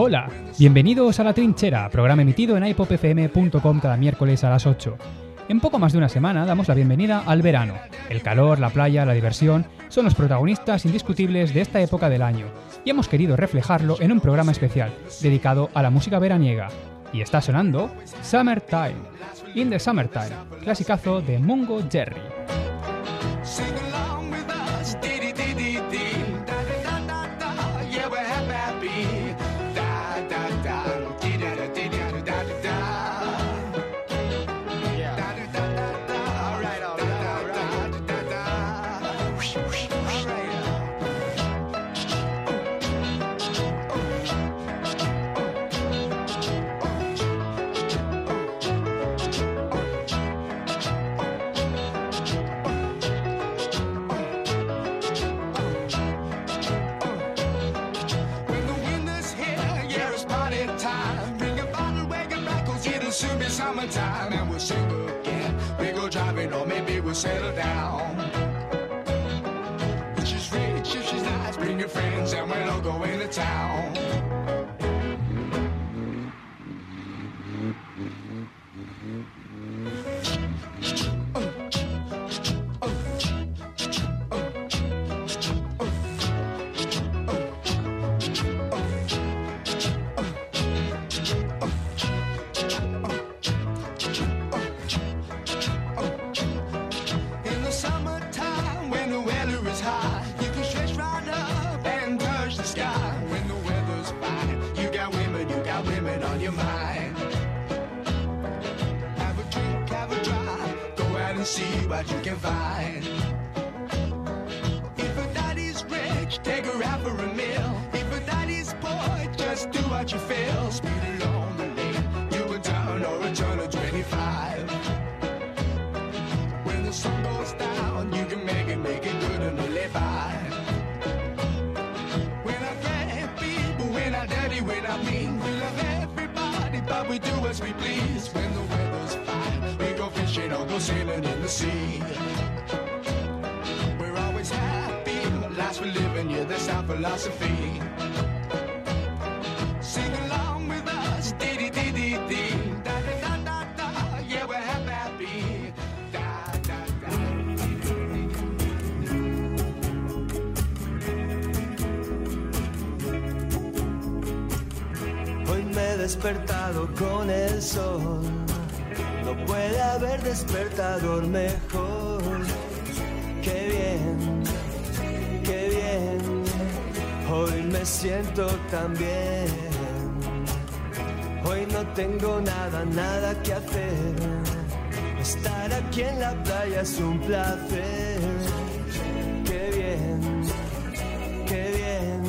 Hola, bienvenidos a La Trinchera, programa emitido en ipopfm.com cada miércoles a las 8. En poco más de una semana damos la bienvenida al verano. El calor, la playa, la diversión son los protagonistas indiscutibles de esta época del año, y hemos querido reflejarlo en un programa especial dedicado a la música veraniega. Y está sonando Summertime, In the Summertime, clasicazo de Mungo Jerry. Summertime. And we'll sing again. We go driving, or maybe we'll settle down. She's rich, if she's nice, bring your friends, and we'll all go into town. We do as we please. When the weather's fine, we go fishing or go sailing in the sea. We're always happy, the lives we live in, yeah, that's our philosophy. Despertado con el sol. No puede haber despertador mejor. Qué bien, qué bien. Hoy me siento tan bien. Hoy no tengo nada, nada que hacer. Estar aquí en la playa es un placer. Qué bien, qué bien.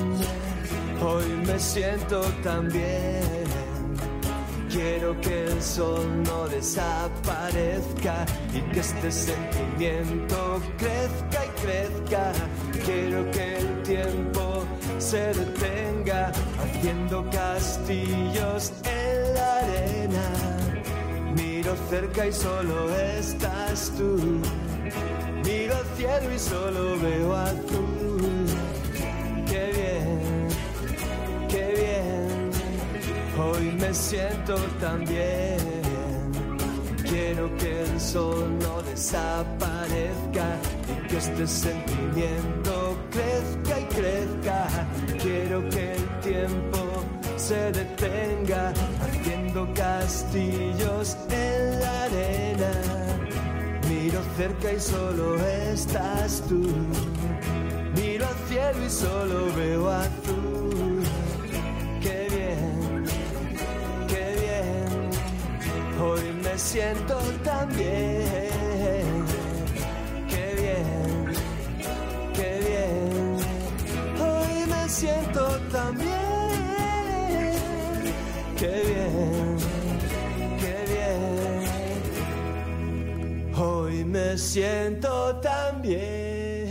Hoy me siento tan bien. Quiero que el sol no desaparezca y que este sentimiento crezca y crezca. Quiero que el tiempo se detenga haciendo castillos en la arena. Miro cerca y solo estás tú. Miro al cielo y solo veo azul. Me siento tan bien. Quiero que el sol no desaparezca y que este sentimiento crezca y crezca. Quiero que el tiempo se detenga haciendo castillos en la arena. Miro cerca y solo estás tú. Miro al cielo y solo veo azul. Siento tan bien. Qué bien, qué bien. Hoy me siento tan bien. Qué bien, qué bien. Hoy me siento tan bien.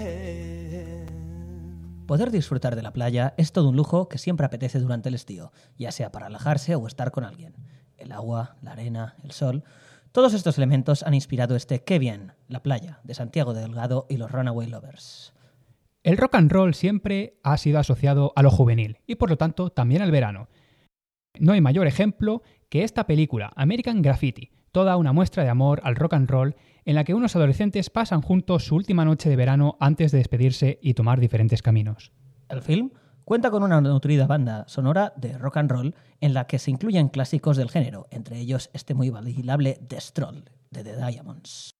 Poder disfrutar de la playa es todo un lujo que siempre apetece durante el estío, ya sea para relajarse o estar con alguien. El agua, la arena, el sol, todos estos elementos han inspirado este Qué bien, la playa, de Santiago de Delgado y los Runaway Lovers. El rock and roll siempre ha sido asociado a lo juvenil y por lo tanto también al verano. No hay mayor ejemplo que esta película, American Graffiti, toda una muestra de amor al rock and roll en la que unos adolescentes pasan juntos su última noche de verano antes de despedirse y tomar diferentes caminos. El film cuenta con una nutrida banda sonora de rock and roll en la que se incluyen clásicos del género, entre ellos este muy bailable The Stroll de The Diamonds.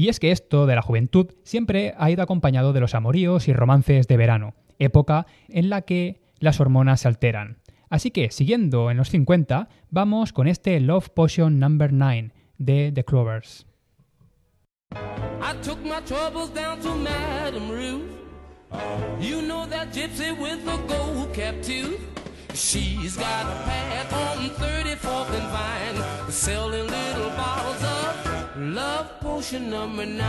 Y es que esto de la juventud siempre ha ido acompañado de los amoríos y romances de verano, época en la que las hormonas se alteran. Así que, siguiendo en los 50, vamos con este Love Potion Number 9 de The Clovers. I took my troubles down to Ruth. You know that gypsy with the gold. She's got a pad on 34th and Vine, selling little bottles of love potion number nine.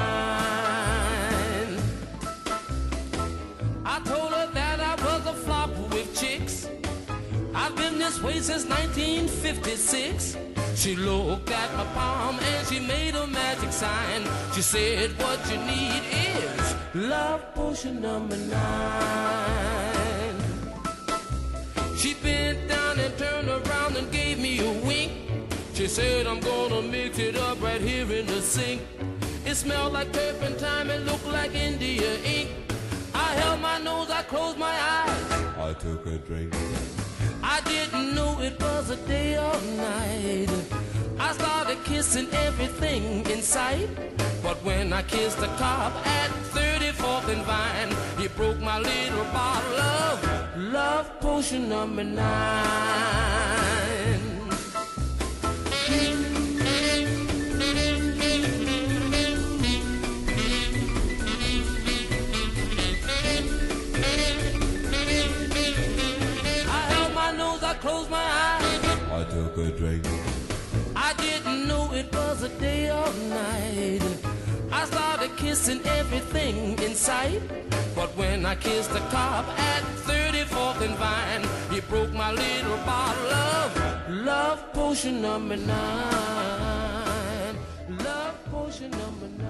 I told her that I was a flop with chicks. I've been this way since 1956. She looked at my palm and she made a magic sign. She said, What you need is love potion number nine. Turned around and gave me a wink. She said, I'm gonna mix it up right here in the sink. It smelled like turpentine, it looked like India ink. I held my nose, I closed my eyes. I took a drink. I didn't know it was a day or night. I started kissing everything in sight. But when I kissed the cop at 34th and Vine, he broke my little bottle of love potion number nine. I held my nose, I closed my eyes. I took a drink. I didn't know it was a day or night. Kissing everything in sight. But when I kissed the cop at 34th something fine. He broke my little bottle of. Love potion number nine. Love potion number nine.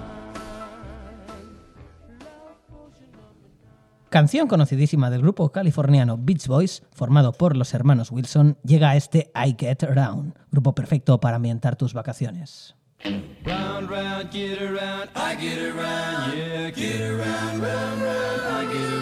Canción conocidísima del grupo californiano Beach Boys, formado por los hermanos Wilson, llega a este I Get Around, grupo perfecto para ambientar tus vacaciones. Round, round, get around, I get around, yeah, get around, round, round, I get around,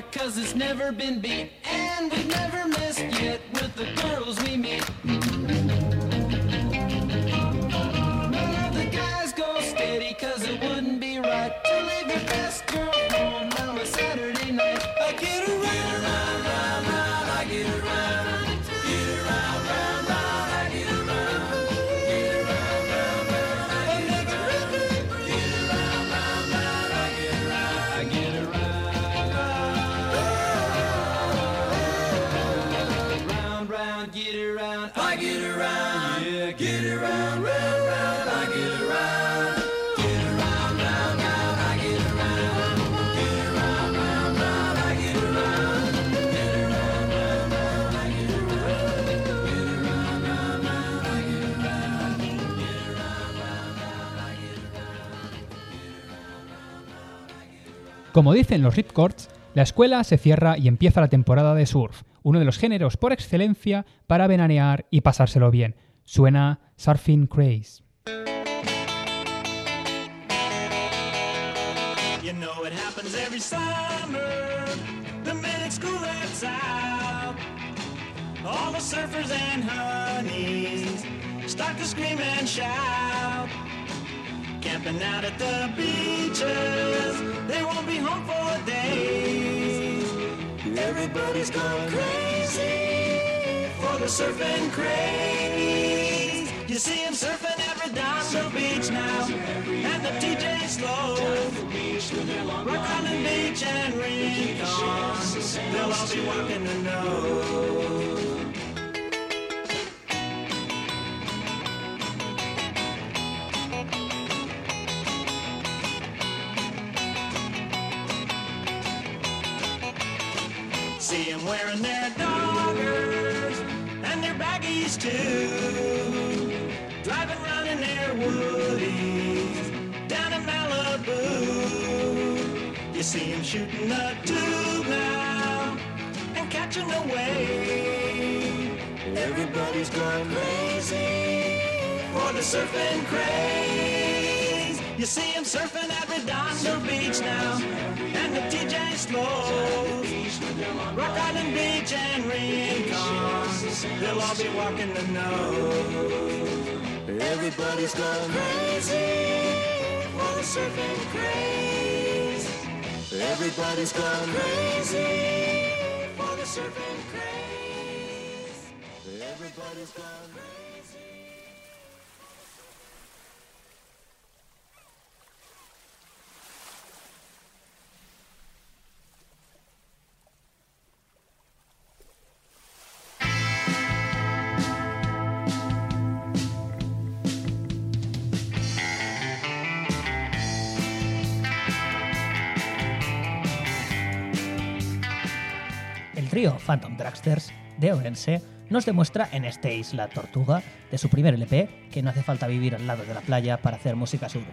car cause it's never been beat. And we've never missed yet with the girls we meet. None of the guys go steady cause it wouldn't be right To leave your best Como dicen los ripcords, la escuela se cierra y empieza la temporada de surf, uno de los géneros por excelencia para veranear y pasárselo bien. Suena Surfing Craze. Camping out at the beaches, they won't be home for days. Everybody's going crazy for the surfing craze. You see 'em surfing at Redondo Beach now, and the TJ slow. Rock Island Beach and Rincon, they'll all be walking the nose. Wearing their doggers and their baggies too. Driving around in their woodies down in Malibu. You see 'em shooting the tube now and catching the wave. Everybody's going crazy for the surfing craze. You see 'em surfing at Redondo Beach now and the TJ slows. Rock Island Beach and Rincon, they'll all be walking the nose. Everybody's going crazy for the surfing craze. Everybody's going crazy for the surfing craze. Everybody's going crazy. Trío Phantom Dragsters de Orense nos demuestra en este Isla Tortuga de su primer LP que no hace falta vivir al lado de la playa para hacer música surf.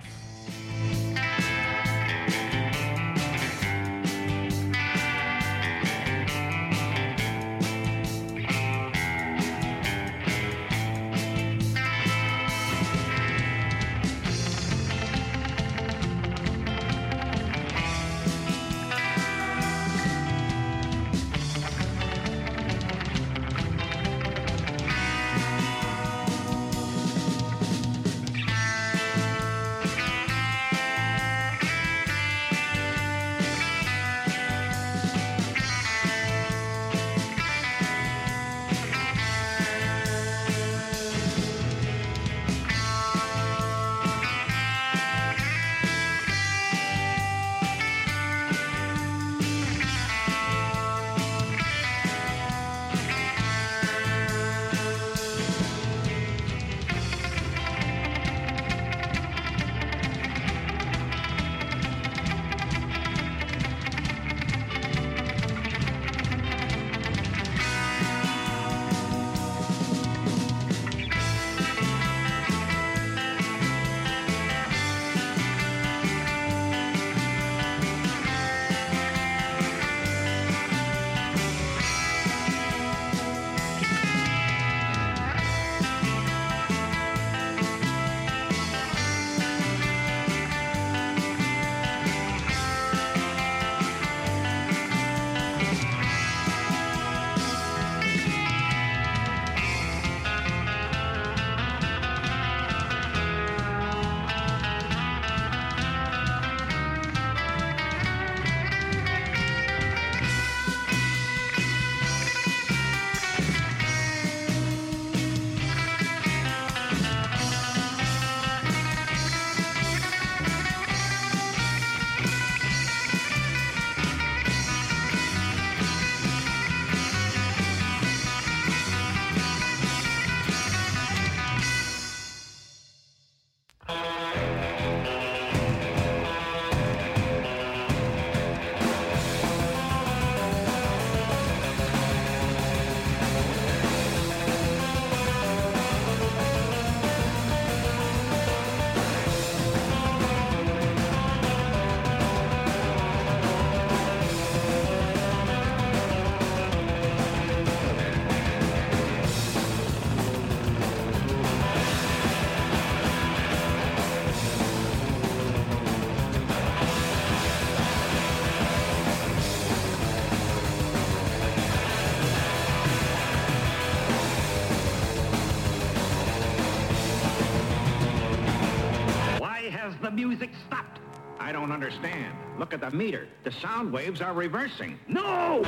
Music stopped? I don't understand. Look at the meter. The sound waves are reversing. No!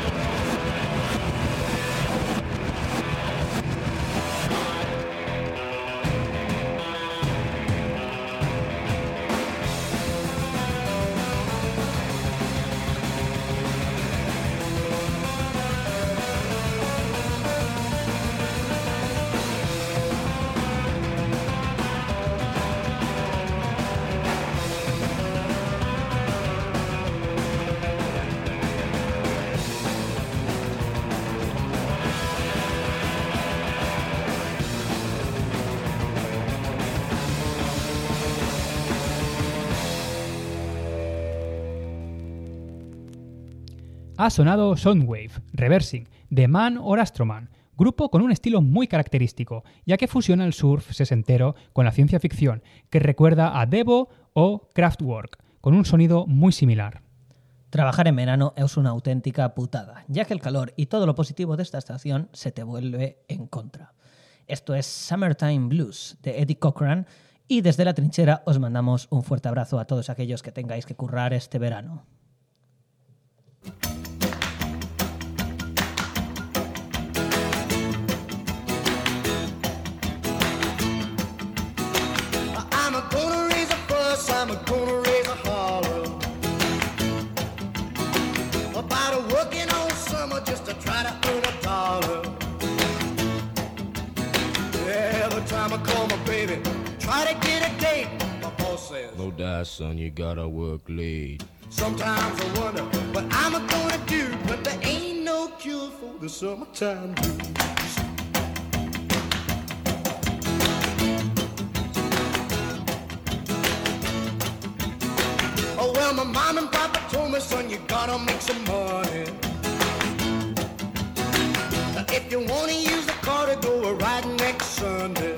Ha sonado Soundwave, Reversing, de Man or Astroman, grupo con un estilo muy característico, ya que fusiona el surf sesentero con la ciencia ficción, que recuerda a Devo o Kraftwerk, con un sonido muy similar. Trabajar en verano es una auténtica putada, ya que el calor y todo lo positivo de esta estación se te vuelve en contra. Esto es Summertime Blues de Eddie Cochran y desde la trinchera os mandamos un fuerte abrazo a todos aquellos que tengáis que currar este verano. Says. No die, son, you gotta work late. Sometimes I wonder what I'm a gonna do, but there ain't no cure for the summertime blues. Oh well, my mom and papa told me, son, you gotta make some money. If you wanna use the car to go a riding next Sunday.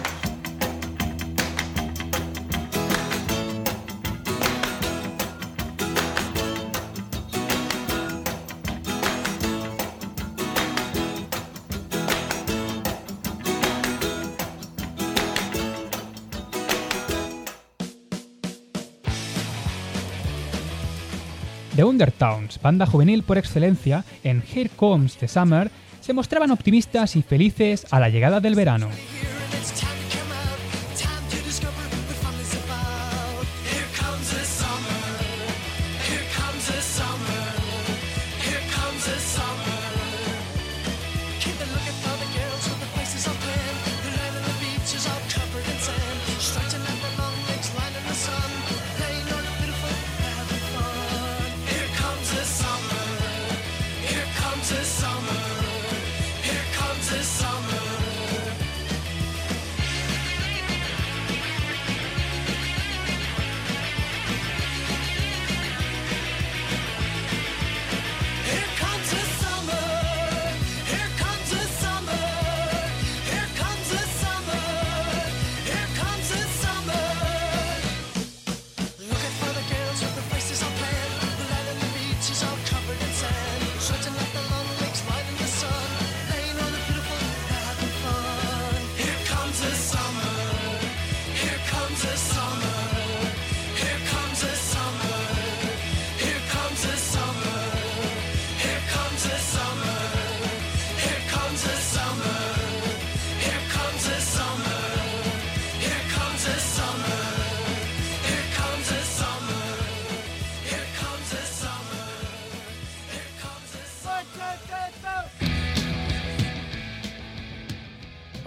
The Undertowns, banda juvenil por excelencia, en Here Comes the Summer, se mostraban optimistas y felices a la llegada del verano.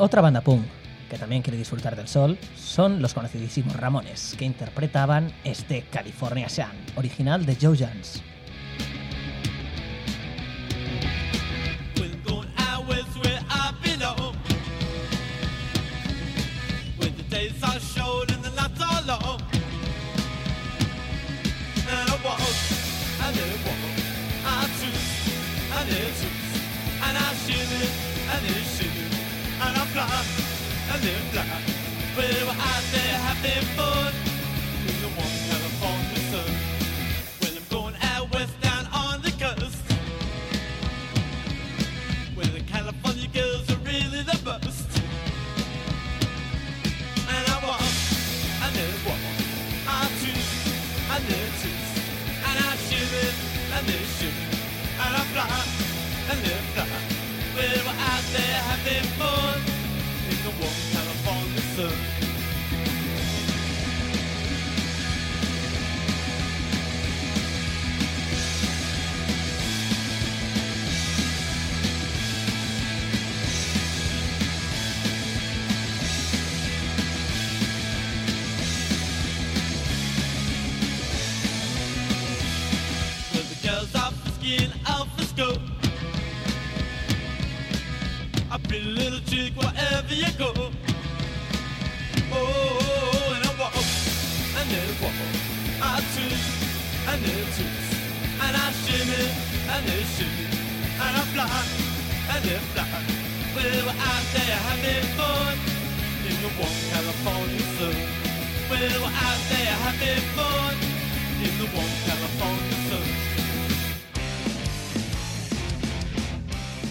Otra banda punk que también quiere disfrutar del sol son los conocidísimos Ramones, que interpretaban este California Sun, original de Joe Jones.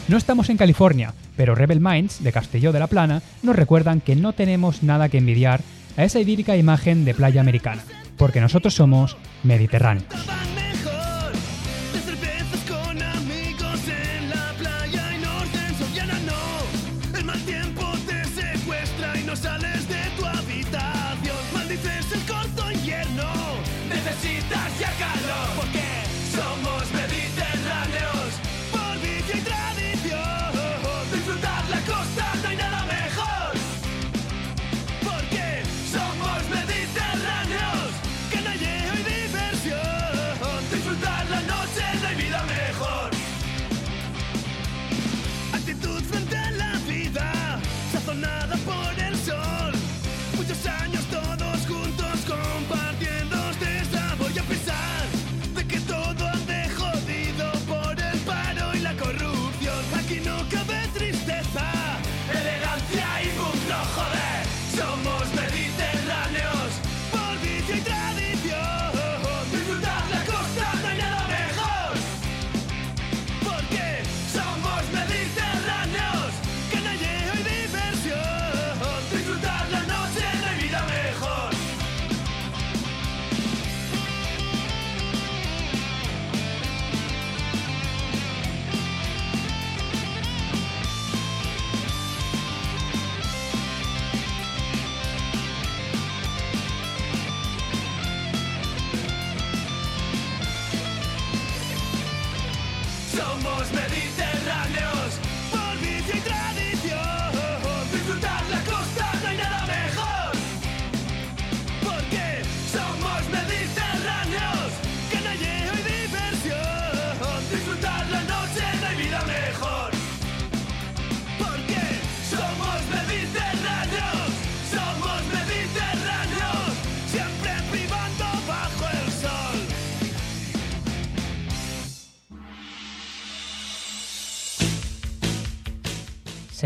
No estamos en California, pero Rebel Minds, de Castelló de la Plana, nos recuerdan que no tenemos nada que envidiar a esa idílica imagen de playa americana, porque nosotros somos mediterráneos.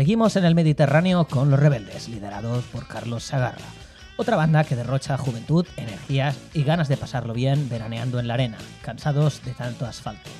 Seguimos en el Mediterráneo con Los Rebeldes, liderados por Carlos Sagarra, otra banda que derrocha juventud, energías y ganas de pasarlo bien veraneando en la arena, cansados de tanto asfalto.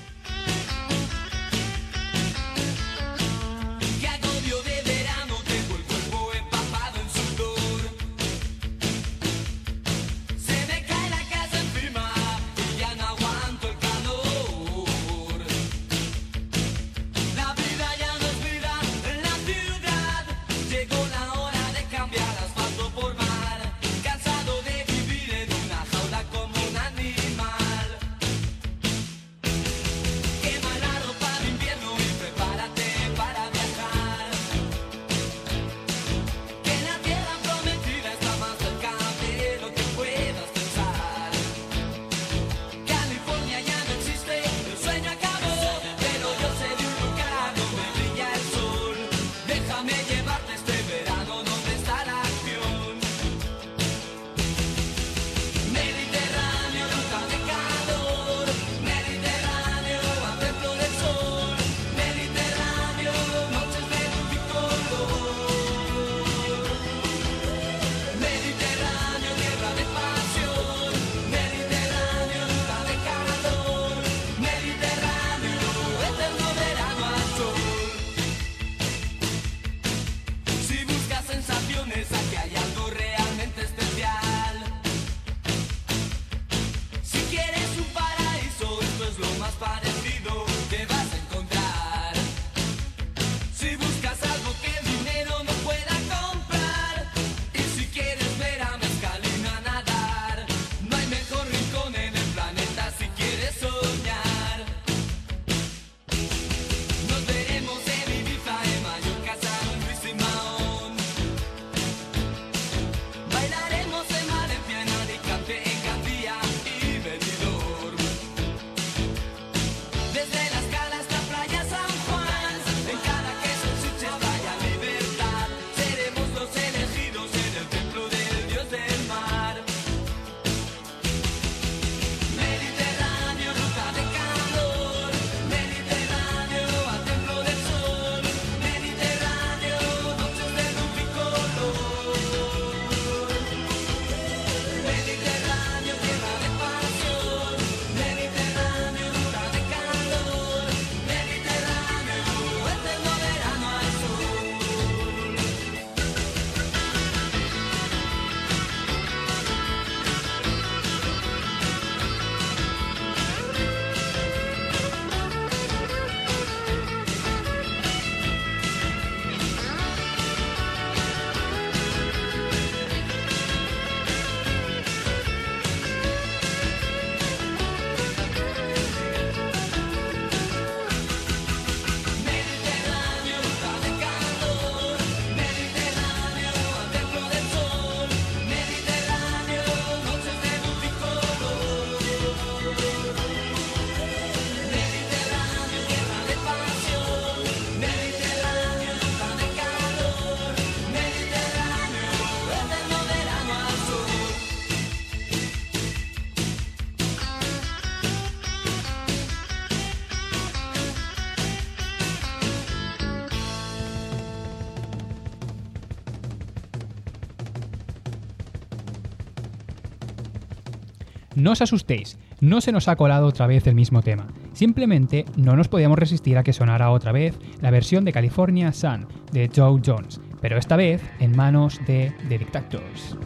No os asustéis, no se nos ha colado otra vez el mismo tema. Simplemente no nos podíamos resistir a que sonara otra vez la versión de California Sun de Joe Jones, pero esta vez en manos de The Dictators.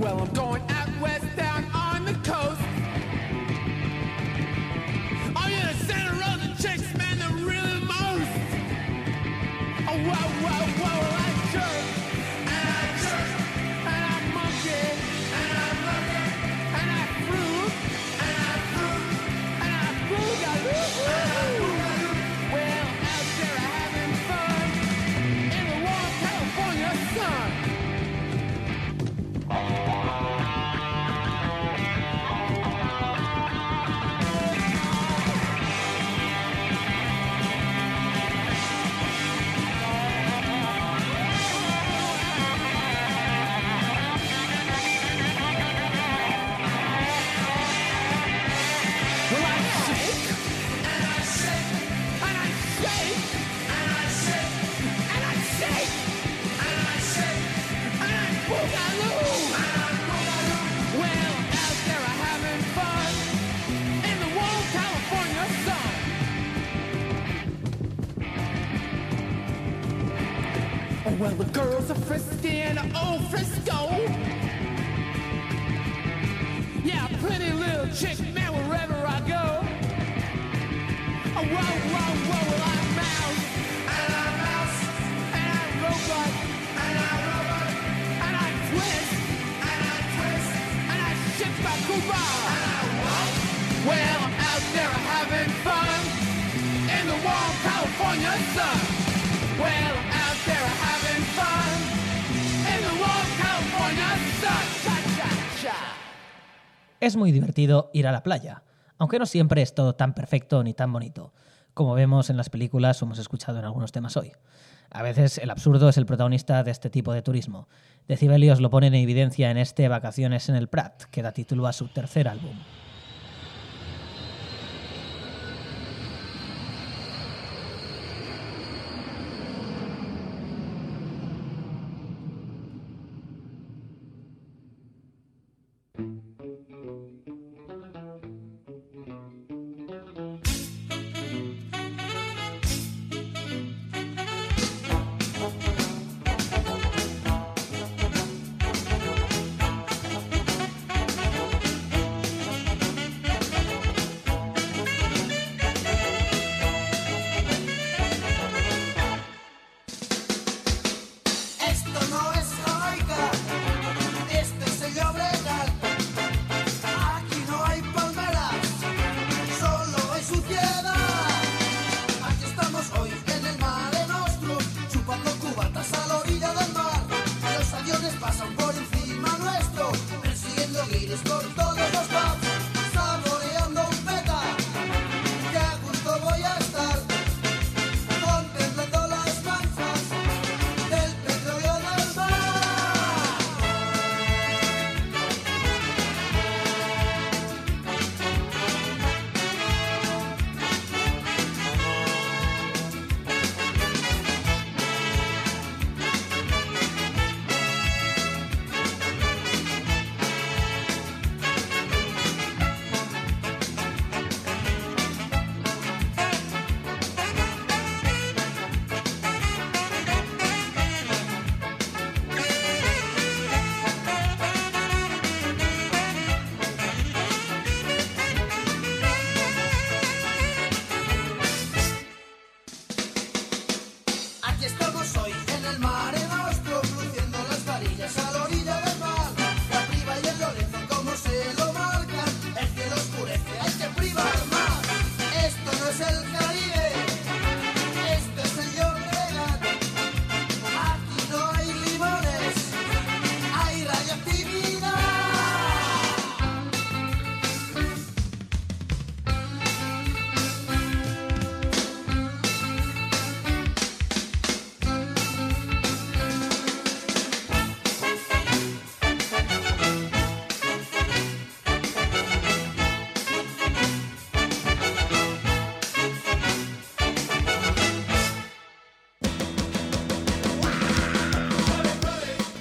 Well, I'm going Yeah, pretty little chick, man, wherever I go. Oh, whoa, whoa, whoa, well, I mouse, and I'm mouse, and I'm robot, and I robot, and I twist, and I twist, and I shit my Cuba, and I walk. Well, Es muy divertido ir a la playa, aunque no siempre es todo tan perfecto ni tan bonito, como vemos en las películas o hemos escuchado en algunos temas hoy. A veces el absurdo es el protagonista de este tipo de turismo. Decibelios lo pone en evidencia en este Vacaciones en el Prat, que da título a su tercer álbum.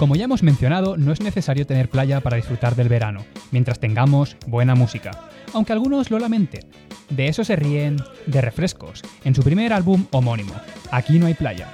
Como ya hemos mencionado, no es necesario tener playa para disfrutar del verano, mientras tengamos buena música, aunque algunos lo lamenten. De eso se ríen de Refrescos, en su primer álbum homónimo, Aquí no hay playa.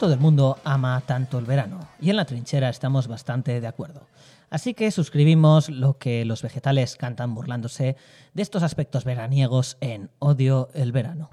todo el mundo ama tanto el verano, y en la trinchera estamos bastante de acuerdo. Así que suscribimos lo que los vegetales cantan burlándose de estos aspectos veraniegos en Odio el verano.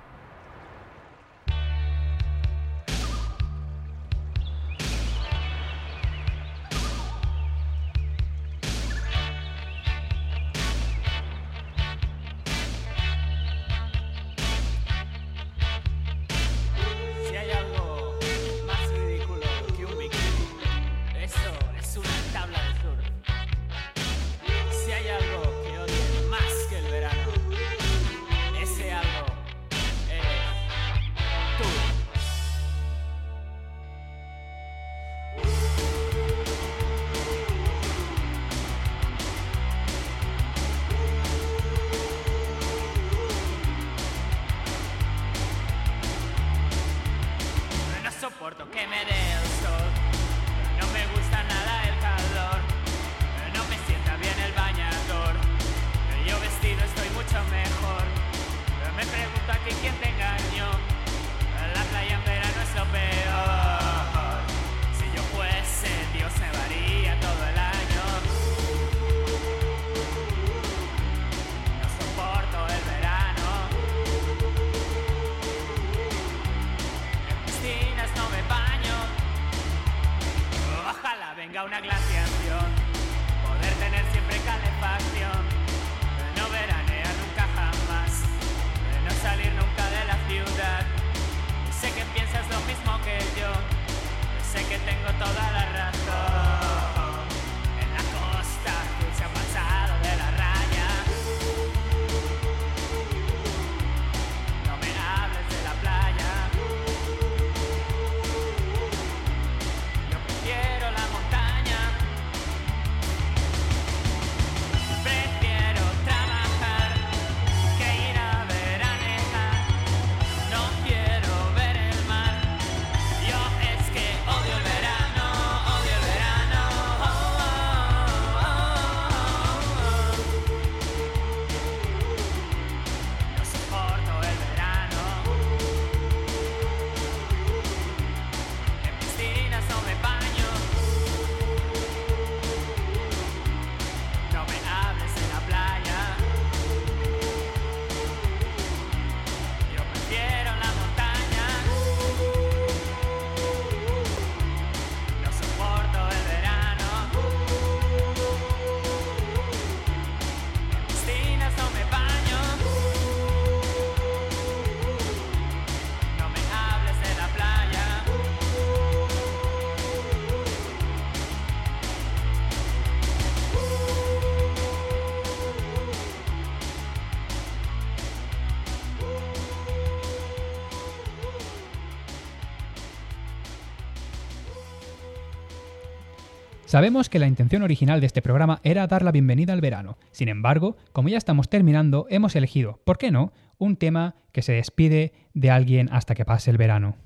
Sabemos que la intención original de este programa era dar la bienvenida al verano. Sin embargo, como ya estamos terminando, hemos elegido, ¿por qué no?, un tema que se despide de alguien hasta que pase el verano.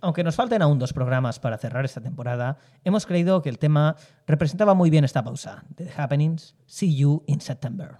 Aunque nos falten aún dos programas para cerrar esta temporada, hemos creído que el tema representaba muy bien esta pausa. The Happenings, See You in September.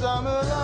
summer